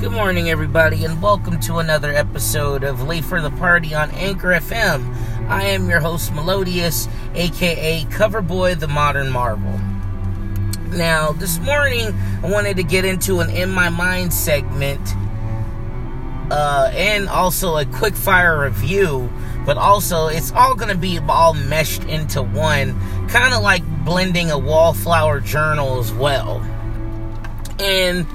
Good morning, everybody, and welcome to another episode of Late for the Party on Anchor FM. I am your host, Melodious, aka Coverboy the Modern Marvel. Now, this morning, I wanted to get into an In My Mind segment uh, and also a quick fire review, but also it's all going to be all meshed into one, kind of like blending a wallflower journal as well. And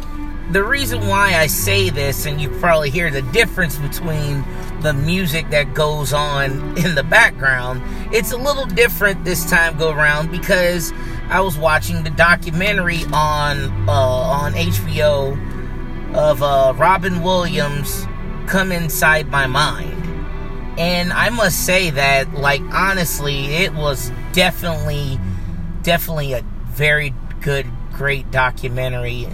the reason why I say this, and you probably hear the difference between the music that goes on in the background, it's a little different this time go around because I was watching the documentary on uh, on HBO of uh, Robin Williams, "Come Inside My Mind," and I must say that, like honestly, it was definitely, definitely a very good, great documentary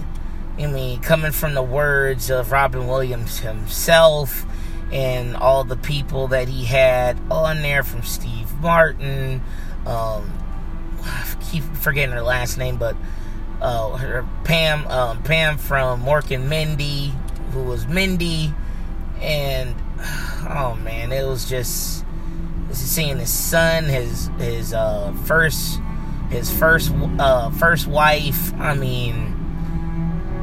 I mean, coming from the words of Robin Williams himself and all the people that he had on there from Steve Martin, um, I keep forgetting her last name, but uh, her Pam, um, Pam from Mork and Mindy, who was Mindy, and oh man, it was just seeing his son, his his uh, first his first uh, first wife. I mean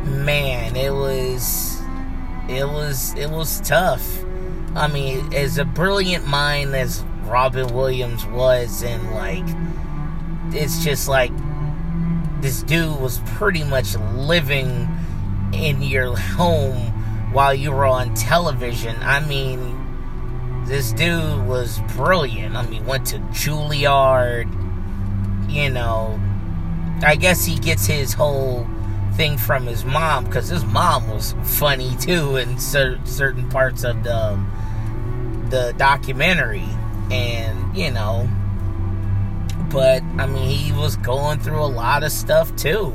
man, it was it was it was tough. I mean, as a brilliant mind as Robin Williams was, and like, it's just like this dude was pretty much living in your home while you were on television. I mean, this dude was brilliant. I mean, went to Juilliard, you know. I guess he gets his whole from his mom because his mom was funny too in cer- certain parts of the um, the documentary, and you know, but I mean, he was going through a lot of stuff too.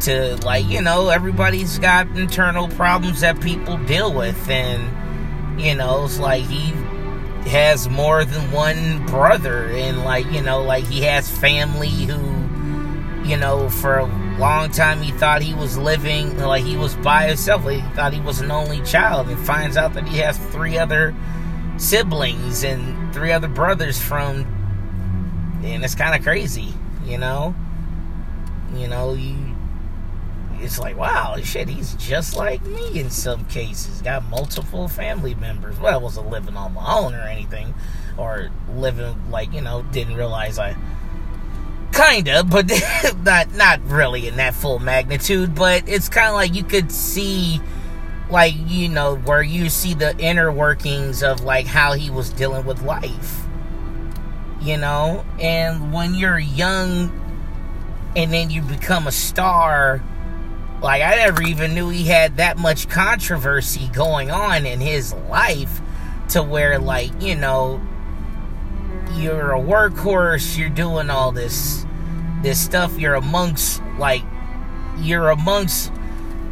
To like, you know, everybody's got internal problems that people deal with, and you know, it's like he has more than one brother, and like, you know, like he has family who, you know, for long time he thought he was living like he was by himself. He thought he was an only child and finds out that he has three other siblings and three other brothers from and it's kind of crazy, you know? You know, you it's like, wow, shit, he's just like me in some cases. Got multiple family members. Well, I wasn't living on my own or anything, or living like, you know, didn't realize I Kinda, but not not really in that full magnitude. But it's kind of like you could see, like you know, where you see the inner workings of like how he was dealing with life. You know, and when you're young, and then you become a star. Like I never even knew he had that much controversy going on in his life, to where like you know you're a workhorse, you're doing all this this stuff, you're amongst like you're amongst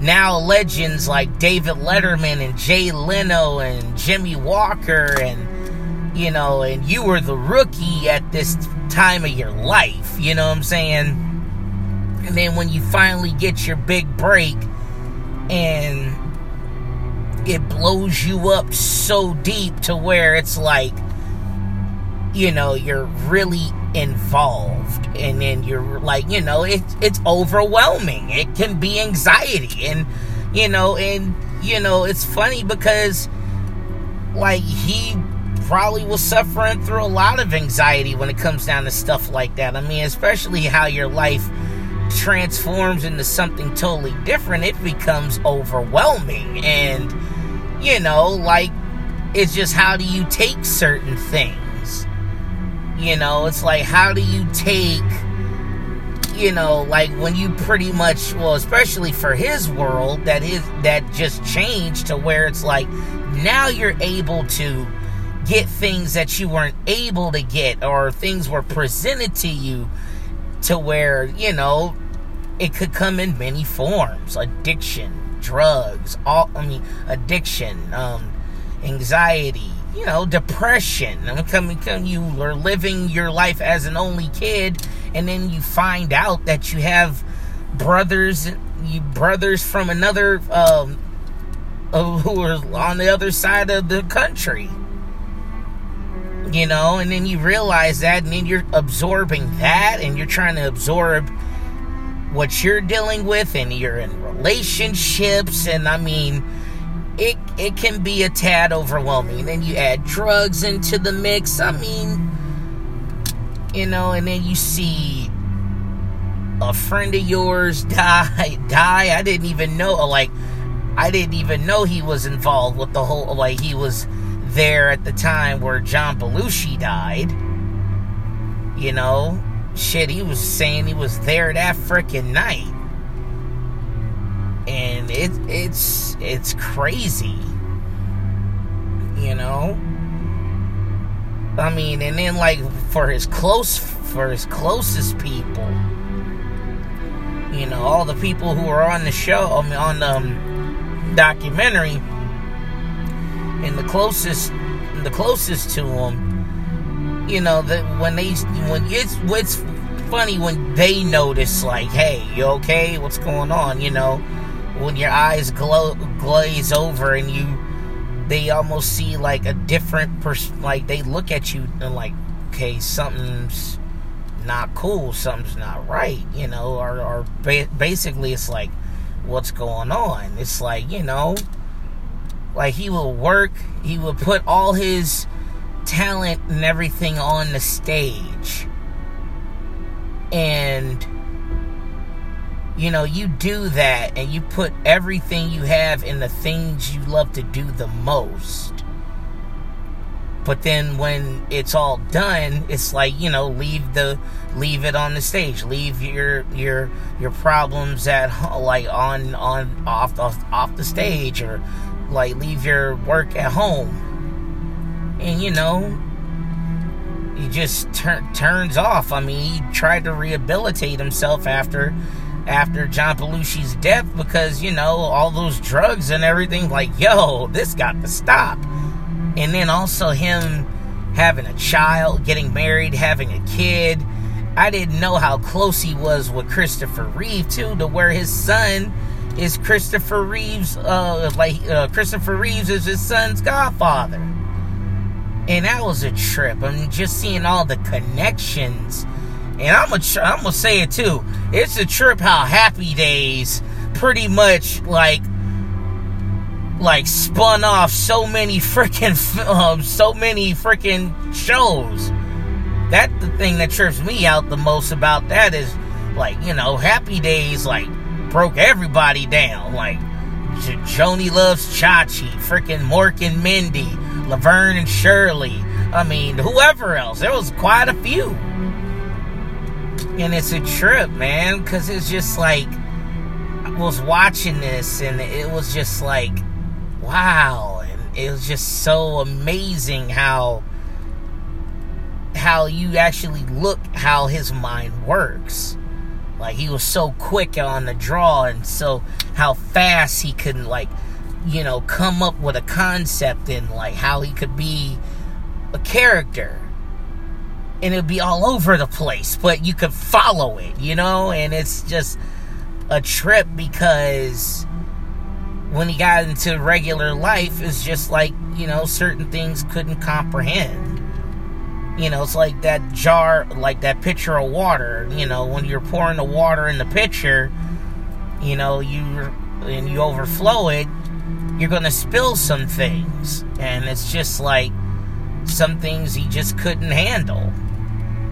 now legends like David Letterman and Jay Leno and Jimmie Walker and you know, and you were the rookie at this time of your life, you know what I'm saying? And then when you finally get your big break and it blows you up so deep to where it's like you know, you're really involved and then you're like, you know, it, it's overwhelming. It can be anxiety and, you know, and, you know, it's funny because, like, he probably was suffering through a lot of anxiety when it comes down to stuff like that. I mean, especially how your life transforms into something totally different, it becomes overwhelming. And, you know, like, it's just how do you take certain things? You know, it's like, how do you take, you know, like when you pretty much, well, especially for his world, that is, that just changed to where it's like, now you're able to get things that you weren't able to get, or things were presented to you to where, you know, it could come in many forms. Addiction, drugs, all, I mean, addiction, um, anxiety, you know, depression. Come, come, you are living your life as an only kid, and then you find out that you have brothers, you brothers from another um, who are on the other side of the country. You know, and then you realize that, and then you're absorbing that, and you're trying to absorb what you're dealing with, and you're in relationships, and I mean, it it can be a tad overwhelming. And then you add drugs into the mix. I mean, you know, and then you see a friend of yours die die. I didn't even know like I didn't even know he was involved with the whole like he was there at the time where John Belushi died. You know, shit, he was saying he was there that freaking night. It it's it's crazy. You know? I mean, and then like for his close for his closest people, you know, all the people who are on the show, I mean, on the um, documentary, and the closest, the closest to him, you know, that when they, when it's, what's funny when they notice, like, hey, you okay? What's going on? You know, when your eyes glow, glaze over and you, they almost see like a different person, like they look at you and like, okay, something's not cool, something's not right, you know, or, or ba- basically it's like, what's going on? It's like, you know, like he will work, he will put all his talent and everything on the stage. And, you know, you do that and you put everything you have in the things you love to do the most. But then when it's all done it's like you know leave the leave it on the stage. Leave your your your problems at like on on off the off the stage or like leave your work at home. And you know he just tur- turns off. I mean he tried to rehabilitate himself after after John Belushi's death because you know all those drugs and everything like yo this got to stop and then also him having a child, getting married, having a kid. I didn't know how close he was with Christopher Reeve too, to where his son is Christopher Reeves. Uh, like uh, Christopher Reeves is his son's godfather, and that was a trip. I mean, just seeing all the connections. And I'm gonna I'm gonna say it too. It's a trip how Happy Days pretty much like like spun off so many freaking um, so many freaking shows. That the thing that trips me out the most about that is like you know Happy Days like broke everybody down like J- Joanie loves Chachi, freaking Mork and Mindy, Laverne and Shirley. I mean whoever else. There was quite a few. And it's a trip, man, because it's just like I was watching this and it was just like wow and it was just so amazing how how you actually look how his mind works. Like he was so quick on the draw and so how fast he could like you know come up with a concept and like how he could be a character and it'd be all over the place but you could follow it you know and it's just a trip because when he got into regular life it's just like, you know, certain things couldn't comprehend. You know, it's like that jar, like that pitcher of water. You know, when you're pouring the water in the pitcher, you know, you and you overflow it, you're to spill some things. And it's just like some things he just couldn't handle.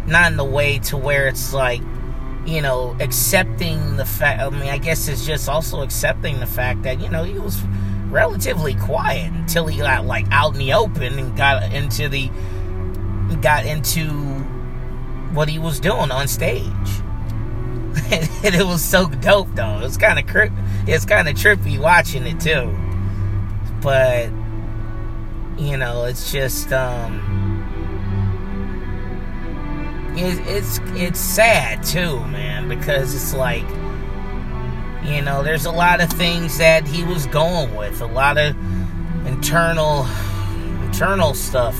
Not in the way to where it's like, you know, accepting the fact. I mean, I guess it's just also accepting the fact that you know he was relatively quiet until he got like out in the open and got into the got into what he was doing on stage. and it was so dope though. It's kind of cri- it's kind of trippy watching it too. But you know, it's just um it, it's it's sad too, man, because it's like you know, there's a lot of things that he was going with, a lot of internal internal stuff.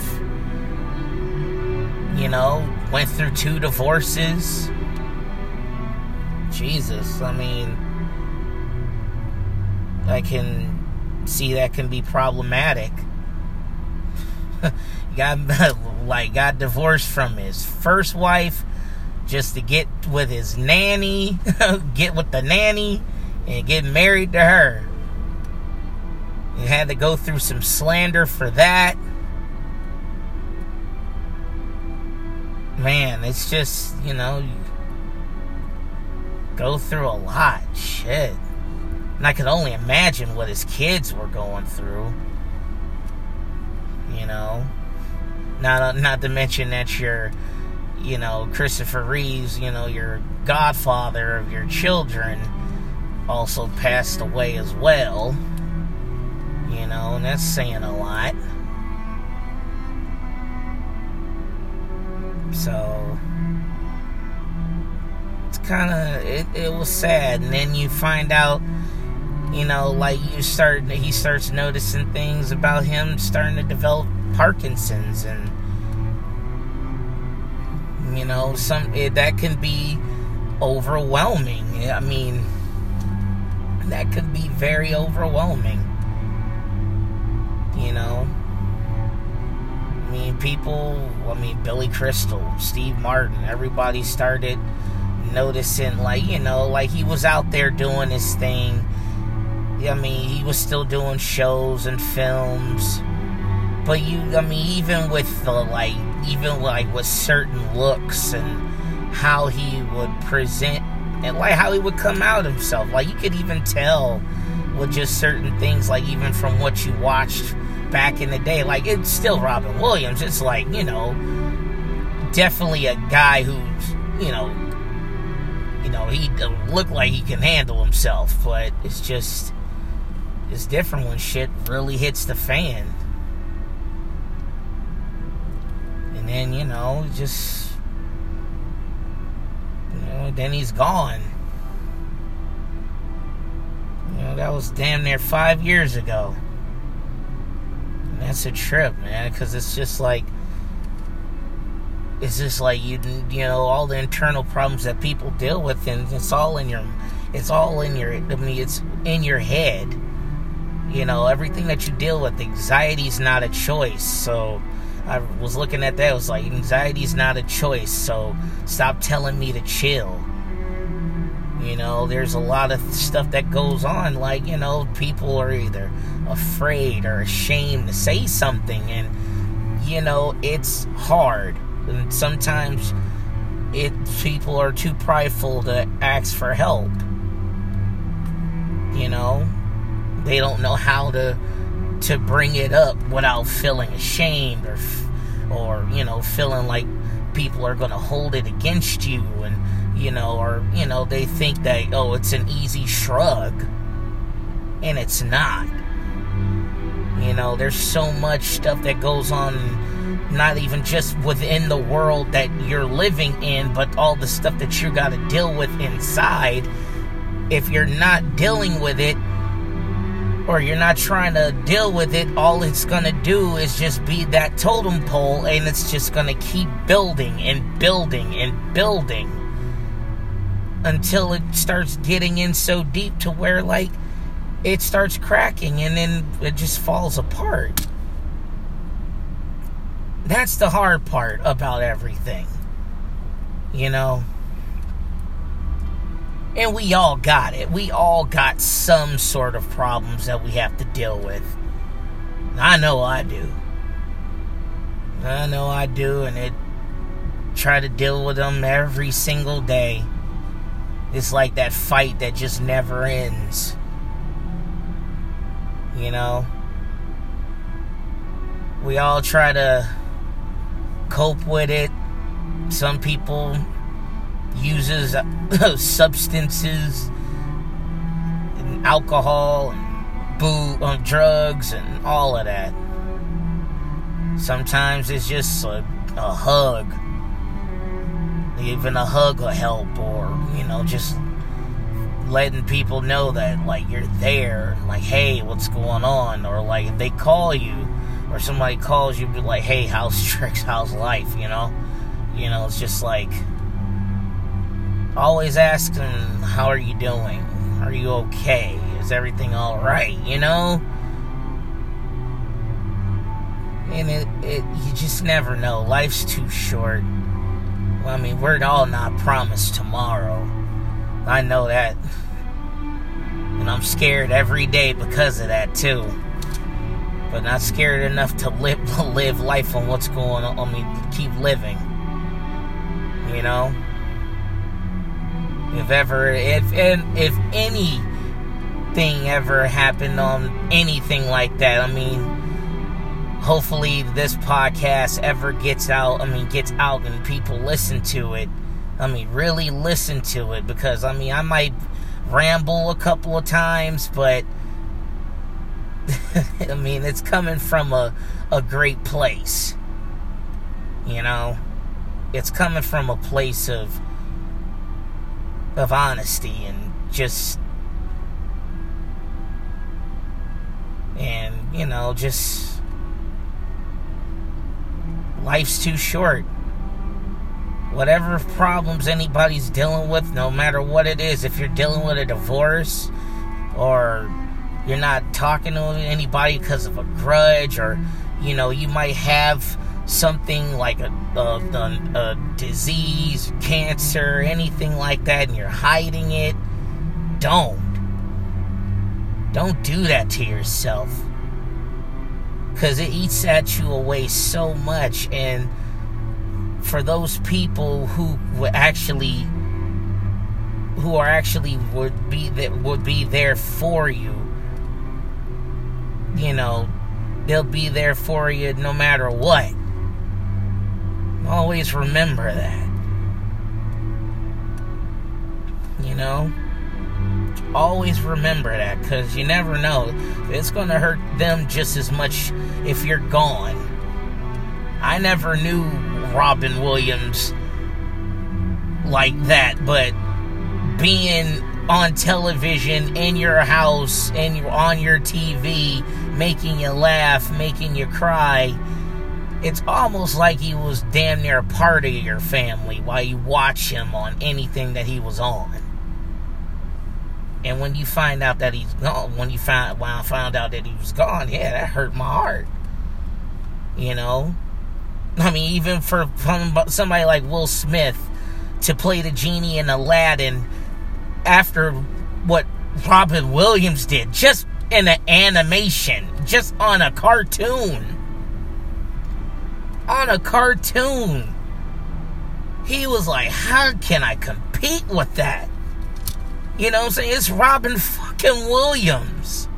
You know, went through two divorces. Jesus, I mean, I can see that can be problematic. got like got divorced from his first wife just to get with his nanny, get with the nanny, and get married to her. He had to go through some slander for that. Man, it's just, you know, you go through a lot. Shit. And I could only imagine what his kids were going through. You know? Not, uh, not to mention that you're you know, Christopher Reeves, you know, your godfather of your children, also passed away as well. You know, and that's saying a lot. So it's kind of it, it was sad, and then you find out, you know, like you start he starts noticing things about him starting to develop Parkinson's and you know, some it, that can be overwhelming. I mean, that could be very overwhelming. You know, I mean, people. I mean, Billy Crystal, Steve Martin, everybody started noticing, like you know, like he was out there doing his thing. I mean, he was still doing shows and films but you, I mean, even with the like, even like with certain looks and how he would present and like how he would come out himself, like you could even tell with just certain things, like even from what you watched back in the day, like it's still Robin Williams. It's like you know, definitely a guy who's you know, you know, he look like he can handle himself, but it's just it's different when shit really hits the fan. And you know, just you know, then he's gone. You know, that was damn near five years ago. And that's a trip, man, because it's just like it's just like you you know all the internal problems that people deal with and it's all in your it's all in your I mean it's in your head you know everything that you deal with anxiety is not a choice so I was looking at that. It was like anxiety is not a choice. So stop telling me to chill. You know, there's a lot of stuff that goes on. Like you know, people are either afraid or ashamed to say something, and you know, it's hard. And sometimes it people are too prideful to ask for help. You know, they don't know how to to bring it up without feeling ashamed or or you know feeling like people are going to hold it against you and you know or you know they think that oh it's an easy shrug. And it's not. You know there's so much stuff that goes on not even just within the world that you're living in but all the stuff that you got to deal with inside. If you're not dealing with it or you're not trying to deal with it, all it's gonna do is just be that totem pole and it's just gonna keep building and building and building until it starts getting in so deep to where, like, it starts cracking and then it just falls apart. That's the hard part about everything. You know? And we all got it. We all got some sort of problems that we have to deal with. I know I do. I know I do, and it try to deal with them every single day. It's like that fight that just never ends. You know? We all try to cope with it. Some people uses uh, substances and alcohol and boo um, drugs and all of that. Sometimes it's just a, a hug. Even a hug will help, or you know, just letting people know that like you're there, like hey, what's going on, or like if they call you, or somebody calls you, be like hey, how's tricks, how's life, you know, you know, it's just like always asking, How are you doing? Are you okay? Is everything all right? You know. And it, it, you just never know. Life's too short. Well, I mean, we're all not promised tomorrow. I know that. And I'm scared every day because of that, too. But not scared enough to live, live life on what's going on. I mean, keep living. You know? If ever, if, and if anything ever happened on anything like that, I mean, hopefully this podcast ever gets out. I mean, gets out and people listen to it. I mean, really listen to it because I mean, I might ramble a couple of times, but I mean, it's coming from a a great place. You know, it's coming from a place of of honesty and just and you know, just Life's too short. Whatever problems anybody's dealing with, no matter what it is, if you're dealing with a divorce or you're not talking to anybody because of a grudge or you know you might have something like a, a, a, disease cancer anything like that and you're hiding it don't. Don't do that to yourself. Because it eats at you away so much and for those people who would actually who are actually would be that would be there for you you know they'll be there for you no matter what always remember that you know always remember that because you never know. It's going to hurt them just as much if you're gone. I never knew Robin Williams like that, but being on television in your house and on your TV making you laugh, making you cry. It's almost like he was damn near a part of your family while you watch him on anything that he was on. And when you find out that he's gone, when you find when I found out that he was gone, yeah, that hurt my heart. You know, I mean, even for somebody like Will Smith to play the genie in Aladdin after what Robin Williams did, just in an animation, just on a cartoon, on a cartoon. He was like, "How can I compete with that?" You know what I'm saying? It's Robin fucking Williams.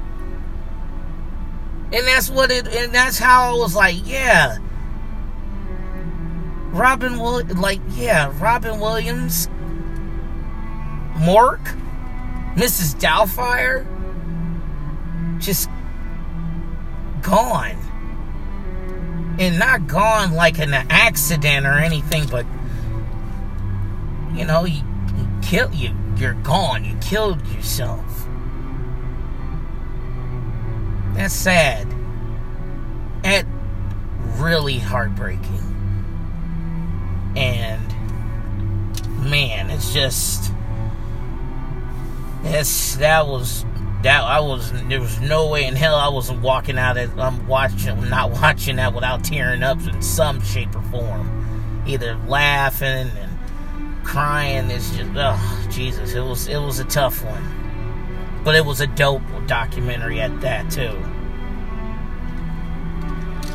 And that's what it and that's how I was like, yeah. Robin Will like, yeah, Robin Williams, Mork, Mrs. Doubtfire, just gone. And not gone like an accident or anything, but you know, you, you kill you you're gone. You killed yourself. That's sad. And really heartbreaking. And man, it's just it's that was that I was there was no way in hell I wasn't walking out of I'm watching not watching that without tearing up in some shape or form. Either laughing and crying it's just oh Jesus, it was it was a tough one. But it was a dope documentary at that too.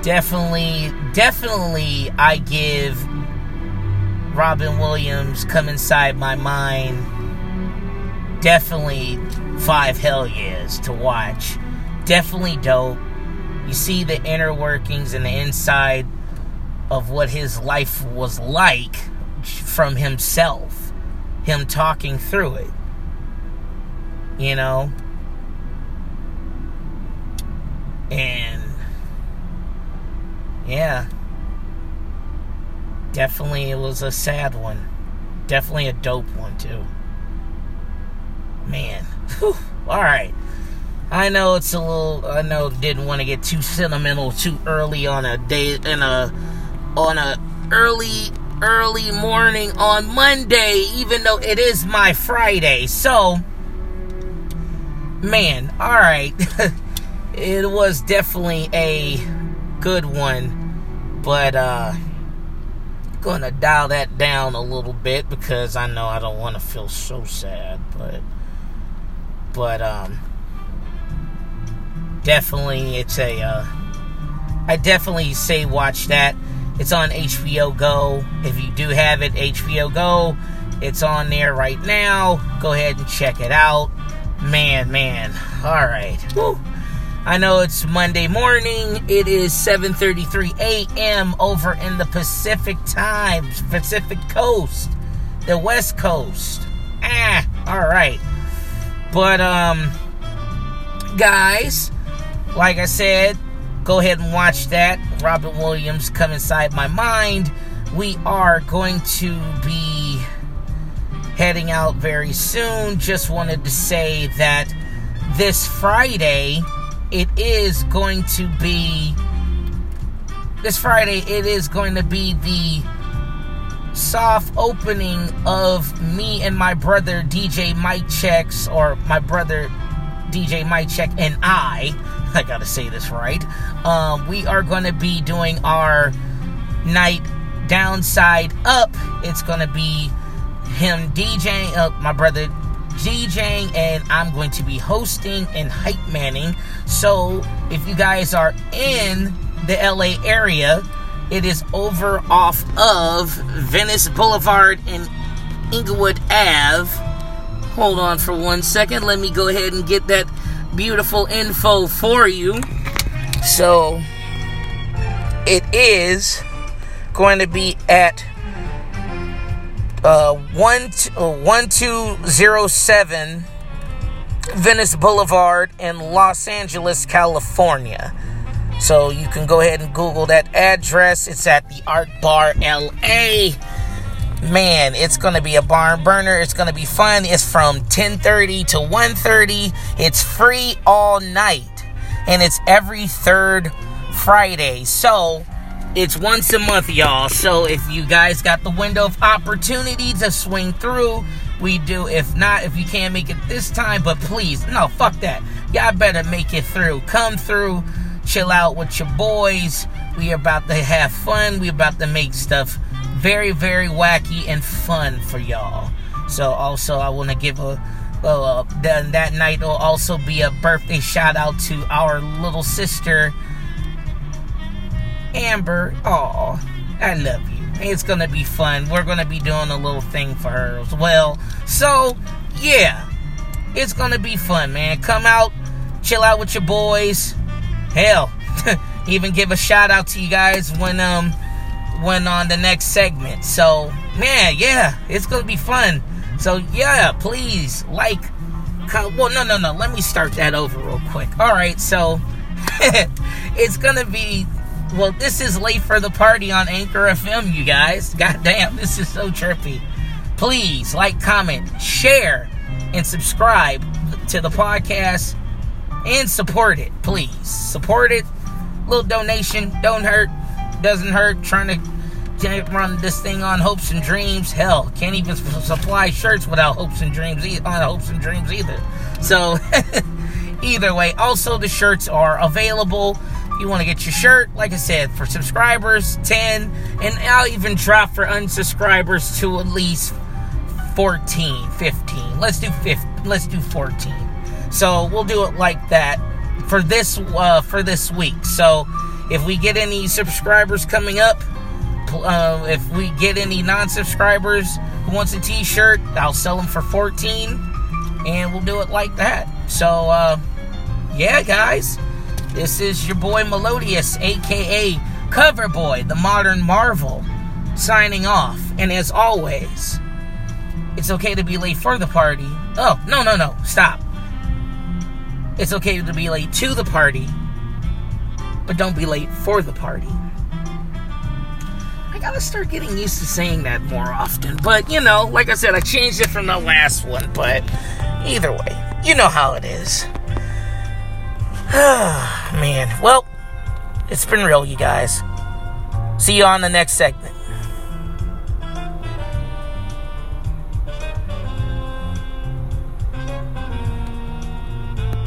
Definitely definitely I give Robin Williams come inside my mind definitely five hell yeahs to watch. Definitely dope. You see the inner workings and the inside of what his life was like from himself, him talking through it. You know? And yeah. Definitely it was a sad one. Definitely a dope one too. Man. Whew. All right. I know it's a little I know didn't want to get too sentimental too early on a day in a on a early early morning on Monday, even though it is my Friday. So, man, all right. it was definitely a good one, but uh gonna dial that down a little bit because I know I don't want to feel so sad, but but um definitely it's a uh I definitely say watch that. It's on HBO Go. If you do have it, HBO Go, it's on there right now. Go ahead and check it out. Man, man. All right. Woo. I know it's Monday morning. It is 7:33 a.m. over in the Pacific time, Pacific Coast, the West Coast. Ah, all right. But um guys, like I said, go ahead and watch that. Robin Williams come inside my mind. We are going to be heading out very soon. Just wanted to say that this Friday it is going to be this Friday it is going to be the soft opening of me and my brother DJ Mike Checks or my brother DJ Mike Check and I I gotta say this right. Um, we are gonna be doing our night downside up. It's gonna be him DJing, uh, my brother DJing, and I'm going to be hosting and hype manning. So if you guys are in the LA area, it is over off of Venice Boulevard and Inglewood Ave. Hold on for one second. Let me go ahead and get that beautiful info for you. So it is going to be at uh, one, uh, 1207 Venice Boulevard in Los Angeles, California. So you can go ahead and Google that address. It's at the Art Bar LA. Man, it's gonna be a barn burner. It's gonna be fun. It's from 10:30 to 1:30. It's free all night, and it's every third Friday. So it's once a month, y'all. So if you guys got the window of opportunity to swing through, we do. If not, if you can't make it this time, but please, no, fuck that. Y'all better make it through. Come through, chill out with your boys. We are about to have fun. We about to make stuff very, very wacky and fun for y'all. So also, I want to give a well, uh, that, that night will also be a birthday shout out to our little sister Amber, oh, I love you. It's gonna be fun. We're gonna be doing a little thing for her as well. So, yeah, it's gonna be fun, man. Come out, chill out with your boys. Hell, even give a shout out to you guys when um when on the next segment. So, man, yeah, it's gonna be fun. So, yeah, please like. Well, no, no, no. Let me start that over real quick. All right, so it's gonna be well, this is late for the party on Anchor FM, you guys. God damn, this is so trippy. Please like, comment, share, and subscribe to the podcast and support it, please. Support it. Little donation, don't hurt, doesn't hurt. Trying to run this thing on hopes and dreams. Hell, can't even supply shirts without hopes and dreams on hopes and dreams either. So, either way, also the shirts are available you want to get your shirt, like I said, for subscribers, 10, and I'll even drop for unsubscribers to at least 14, 15. Let's do 15, let's do 14. So we'll do it like that for this uh, for this week. So if we get any subscribers coming up, uh, if we get any non-subscribers who wants a T-shirt, I'll sell them for 14, and we'll do it like that. So uh, yeah, guys. This is your boy Melodious, aka Cover Boy, the modern Marvel, signing off. And as always, it's okay to be late for the party. Oh, no, no, no, stop. It's okay to be late to the party, but don't be late for the party. I gotta start getting used to saying that more often. But, you know, like I said, I changed it from the last one, but either way, you know how it is. Man, well, it's been real, you guys. See you on the next segment.